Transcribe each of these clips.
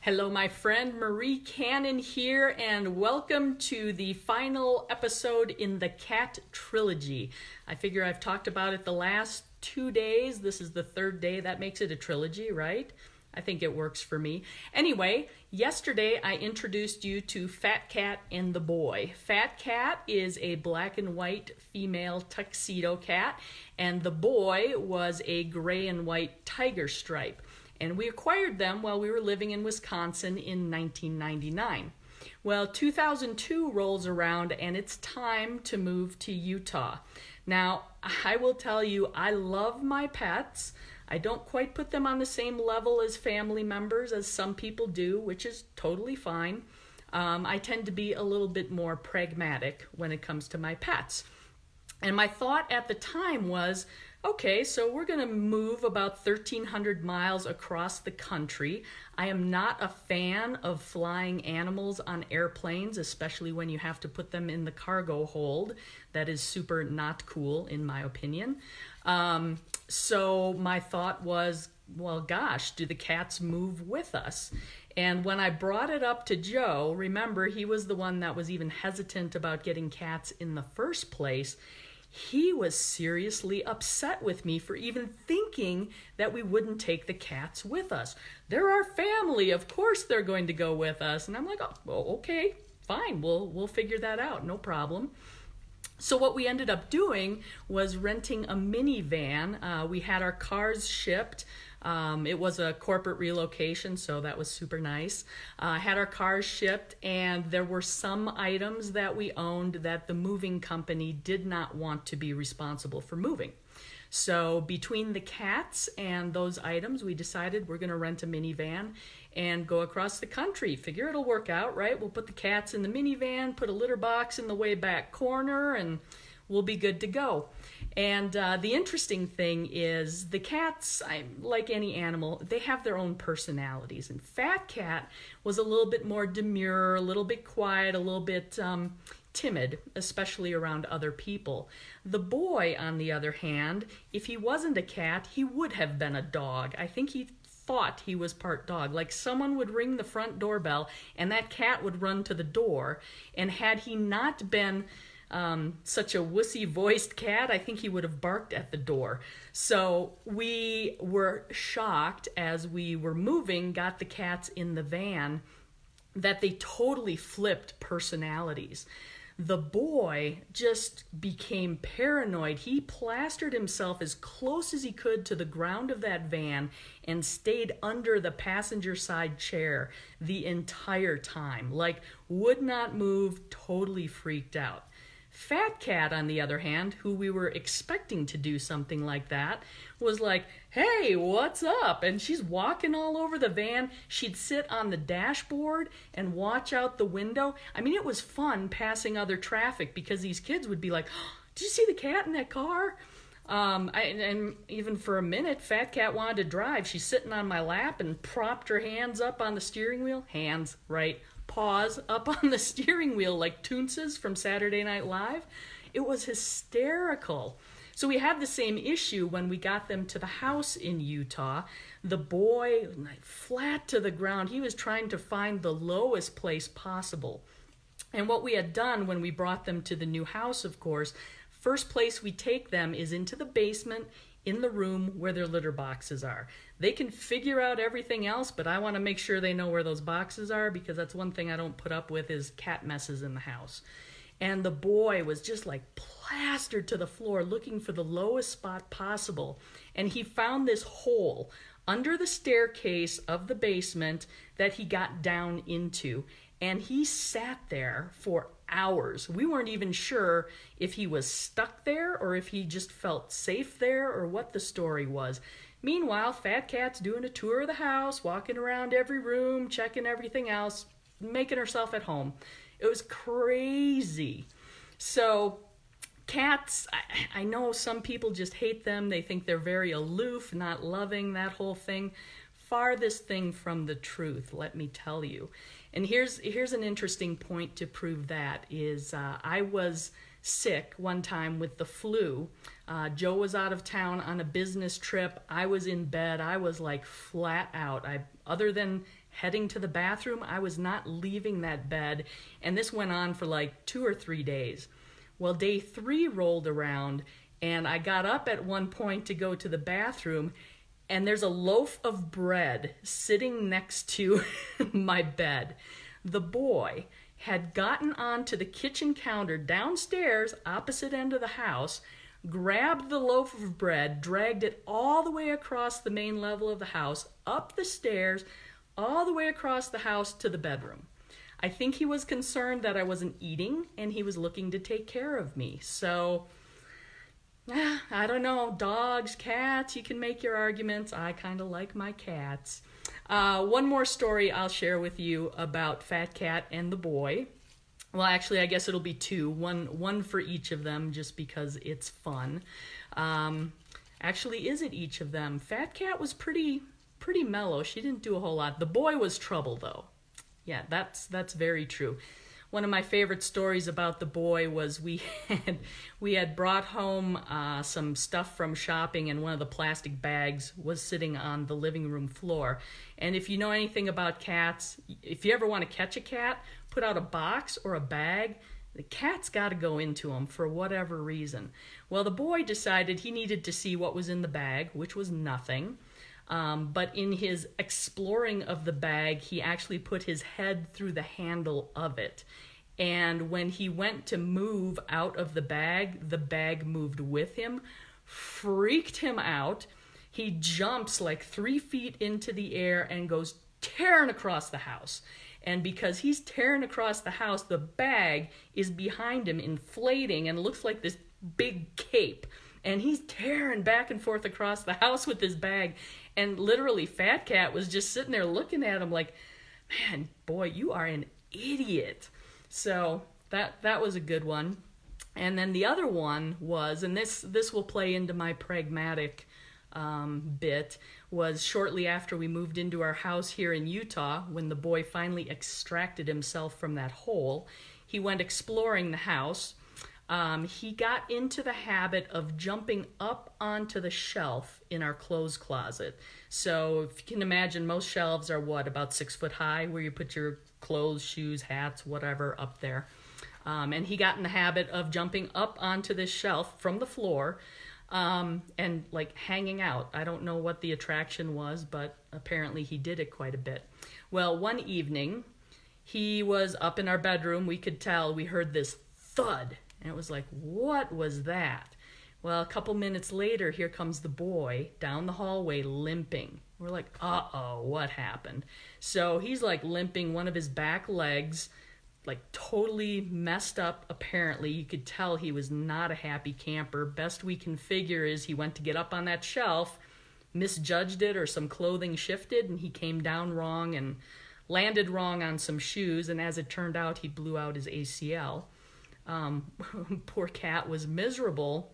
Hello, my friend Marie Cannon here, and welcome to the final episode in the Cat Trilogy. I figure I've talked about it the last two days. This is the third day. That makes it a trilogy, right? I think it works for me. Anyway, yesterday I introduced you to Fat Cat and the Boy. Fat Cat is a black and white female tuxedo cat, and the boy was a gray and white tiger stripe and we acquired them while we were living in Wisconsin in 1999. Well, 2002 rolls around and it's time to move to Utah. Now, I will tell you, I love my pets. I don't quite put them on the same level as family members as some people do, which is totally fine. Um, I tend to be a little bit more pragmatic when it comes to my pets. And my thought at the time was okay, so we're going to move about 1,300 miles across the country. I am not a fan of flying animals on airplanes, especially when you have to put them in the cargo hold. That is super not cool, in my opinion. Um, so my thought was, well, gosh, do the cats move with us? And when I brought it up to Joe, remember, he was the one that was even hesitant about getting cats in the first place he was seriously upset with me for even thinking that we wouldn't take the cats with us. They're our family. Of course they're going to go with us. And I'm like, oh, okay, fine. We'll we'll figure that out. No problem. So what we ended up doing was renting a minivan. Uh, we had our cars shipped. Um, it was a corporate relocation, so that was super nice. Uh, had our cars shipped, and there were some items that we owned that the moving company did not want to be responsible for moving. So between the cats and those items, we decided we're going to rent a minivan and go across the country. Figure it'll work out, right? We'll put the cats in the minivan, put a litter box in the way back corner, and we'll be good to go. And uh, the interesting thing is, the cats, I, like any animal, they have their own personalities. And Fat Cat was a little bit more demure, a little bit quiet, a little bit um, timid, especially around other people. The boy, on the other hand, if he wasn't a cat, he would have been a dog. I think he thought he was part dog. Like someone would ring the front doorbell and that cat would run to the door. And had he not been um, such a wussy voiced cat, I think he would have barked at the door. So we were shocked as we were moving, got the cats in the van, that they totally flipped personalities. The boy just became paranoid. He plastered himself as close as he could to the ground of that van and stayed under the passenger side chair the entire time. Like, would not move, totally freaked out. Fat Cat, on the other hand, who we were expecting to do something like that, was like, hey, what's up? And she's walking all over the van. She'd sit on the dashboard and watch out the window. I mean, it was fun passing other traffic because these kids would be like, oh, did you see the cat in that car? Um, I, and even for a minute, Fat Cat wanted to drive. She's sitting on my lap and propped her hands up on the steering wheel. Hands, right? Paws up on the steering wheel like Toonces from Saturday Night Live. It was hysterical. So we had the same issue when we got them to the house in Utah. The boy, flat to the ground, he was trying to find the lowest place possible. And what we had done when we brought them to the new house, of course, first place we take them is into the basement in the room where their litter boxes are. They can figure out everything else, but I want to make sure they know where those boxes are because that's one thing I don't put up with is cat messes in the house. And the boy was just like plastered to the floor looking for the lowest spot possible. And he found this hole under the staircase of the basement that he got down into. And he sat there for hours. We weren't even sure if he was stuck there or if he just felt safe there or what the story was. Meanwhile, Fat Cat's doing a tour of the house, walking around every room, checking everything else, making herself at home. It was crazy. So, cats, I, I know some people just hate them. They think they're very aloof, not loving, that whole thing. Farthest thing from the truth, let me tell you. And here's here's an interesting point to prove that is uh, I was sick one time with the flu. Uh, Joe was out of town on a business trip. I was in bed. I was like flat out. I, other than heading to the bathroom, I was not leaving that bed. And this went on for like two or three days. Well, day three rolled around, and I got up at one point to go to the bathroom, and there's a loaf of bread sitting next to my bed. The boy had gotten onto the kitchen counter downstairs, opposite end of the house, grabbed the loaf of bread, dragged it all the way across the main level of the house, up the stairs, all the way across the house to the bedroom. I think he was concerned that I wasn't eating and he was looking to take care of me. So, I don't know. Dogs, cats, you can make your arguments. I kind of like my cats. Uh, one more story I'll share with you about Fat Cat and the boy. Well, actually, I guess it'll be two. One, one for each of them, just because it's fun. Um, actually, is it each of them? Fat Cat was pretty, pretty mellow. She didn't do a whole lot. The boy was trouble, though. Yeah, that's that's very true one of my favorite stories about the boy was we had we had brought home uh, some stuff from shopping and one of the plastic bags was sitting on the living room floor. And if you know anything about cats if you ever want to catch a cat put out a box or a bag the cat's got to go into them for whatever reason. Well the boy decided he needed to see what was in the bag which was nothing um, but in his exploring of the bag, he actually put his head through the handle of it. And when he went to move out of the bag, the bag moved with him, freaked him out. He jumps like three feet into the air and goes tearing across the house. And because he's tearing across the house, the bag is behind him, inflating, and looks like this big cape. And he's tearing back and forth across the house with his bag and literally fat cat was just sitting there looking at him like man boy you are an idiot. So that that was a good one. And then the other one was and this this will play into my pragmatic um, bit was shortly after we moved into our house here in Utah when the boy finally extracted himself from that hole he went exploring the house um, he got into the habit of jumping up onto the shelf in our clothes closet. So if you can imagine, most shelves are what, about six foot high, where you put your clothes, shoes, hats, whatever up there. Um, and he got in the habit of jumping up onto this shelf from the floor um, and like hanging out. I don't know what the attraction was, but apparently he did it quite a bit. Well, one evening, he was up in our bedroom. We could tell, we heard this thud and it was like, what was that? Well, a couple minutes later, here comes the boy down the hallway limping. We're like, uh oh, what happened? So he's like limping one of his back legs, like totally messed up, apparently. You could tell he was not a happy camper. Best we can figure is he went to get up on that shelf, misjudged it, or some clothing shifted, and he came down wrong and landed wrong on some shoes. And as it turned out, he blew out his ACL. Um, poor cat was miserable,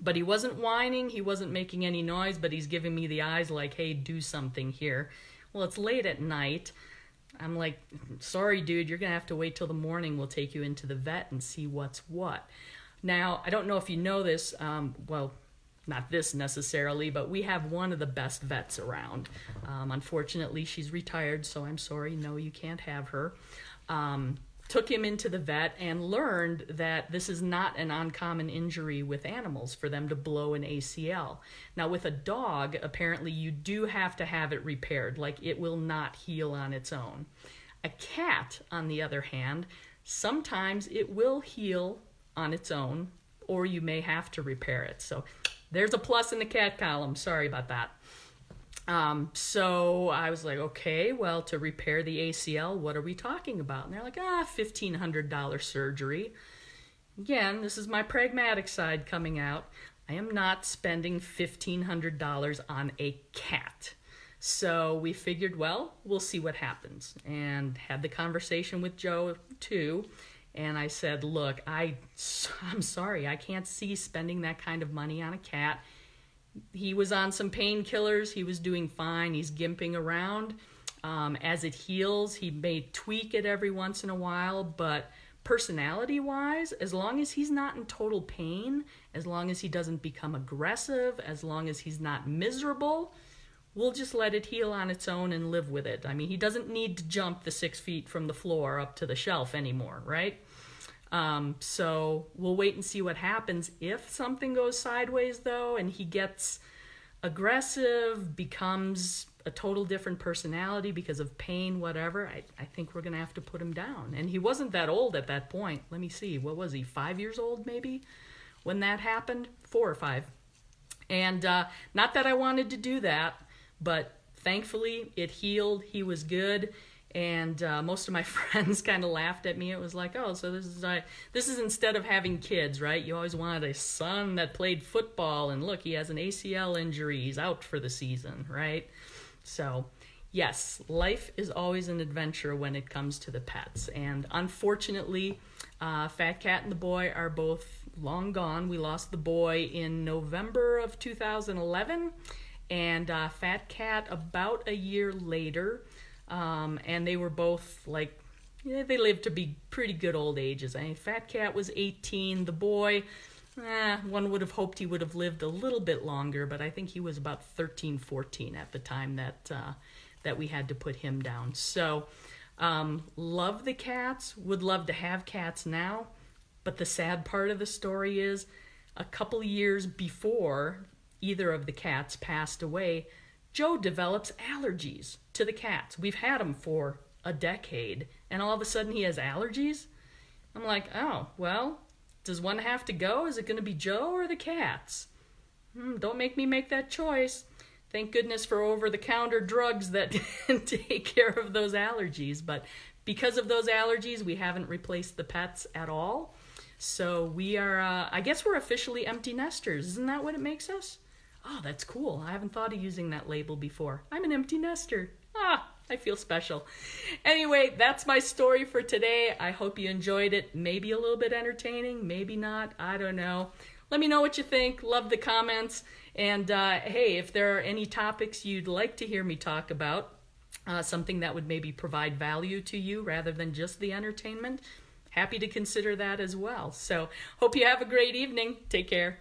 but he wasn't whining, he wasn't making any noise, but he's giving me the eyes like, hey, do something here. Well, it's late at night. I'm like, sorry, dude, you're going to have to wait till the morning. We'll take you into the vet and see what's what. Now, I don't know if you know this. Um, well, not this necessarily, but we have one of the best vets around. Um, unfortunately, she's retired, so I'm sorry. No, you can't have her. Um, took him into the vet and learned that this is not an uncommon injury with animals for them to blow an ACL. Now, with a dog, apparently you do have to have it repaired, like it will not heal on its own. A cat, on the other hand, sometimes it will heal on its own, or you may have to repair it. So there's a plus in the cat column. Sorry about that. Um, so I was like, okay, well, to repair the ACL, what are we talking about? And they're like, ah, $1,500 surgery. Again, this is my pragmatic side coming out. I am not spending $1,500 on a cat. So we figured, well, we'll see what happens. And had the conversation with Joe too. And I said, look, I, I'm sorry, I can't see spending that kind of money on a cat he was on some painkillers. He was doing fine. He's gimping around. Um, as it heals, he may tweak it every once in a while, but personality wise, as long as he's not in total pain, as long as he doesn't become aggressive, as long as he's not miserable, we'll just let it heal on its own and live with it. I mean, he doesn't need to jump the six feet from the floor up to the shelf anymore, right? Um, so we'll wait and see what happens. If something goes sideways, though, and he gets aggressive, becomes a total different personality because of pain, whatever, I, I think we're going to have to put him down. And he wasn't that old at that point. Let me see. What was he? Five years old, maybe, when that happened? Four or five. And uh, not that I wanted to do that, but thankfully it healed. He was good and uh, most of my friends kind of laughed at me. It was like, oh, so this is uh, this is instead of having kids, right? You always wanted a son that played football, and look, he has an ACL injury. He's out for the season, right? So, yes, life is always an adventure when it comes to the pets, and unfortunately, uh, Fat Cat and the boy are both long gone. We lost the boy in November of 2011, and uh, Fat Cat about a year later. Um, and they were both like, yeah, they lived to be pretty good old ages. I mean, Fat Cat was 18. The boy, eh, one would have hoped he would have lived a little bit longer, but I think he was about 13, 14 at the time that uh, that we had to put him down. So, um, love the cats. Would love to have cats now, but the sad part of the story is, a couple years before either of the cats passed away, Joe develops allergies to the cats. We've had him for a decade, and all of a sudden he has allergies. I'm like, oh, well, does one have to go? Is it going to be Joe or the cats? Hmm, don't make me make that choice. Thank goodness for over the counter drugs that take care of those allergies. But because of those allergies, we haven't replaced the pets at all. So we are, uh, I guess we're officially empty nesters. Isn't that what it makes us? Oh, that's cool. I haven't thought of using that label before. I'm an empty nester. Ah, I feel special. Anyway, that's my story for today. I hope you enjoyed it. Maybe a little bit entertaining, maybe not. I don't know. Let me know what you think. Love the comments. And uh, hey, if there are any topics you'd like to hear me talk about, uh, something that would maybe provide value to you rather than just the entertainment, happy to consider that as well. So, hope you have a great evening. Take care.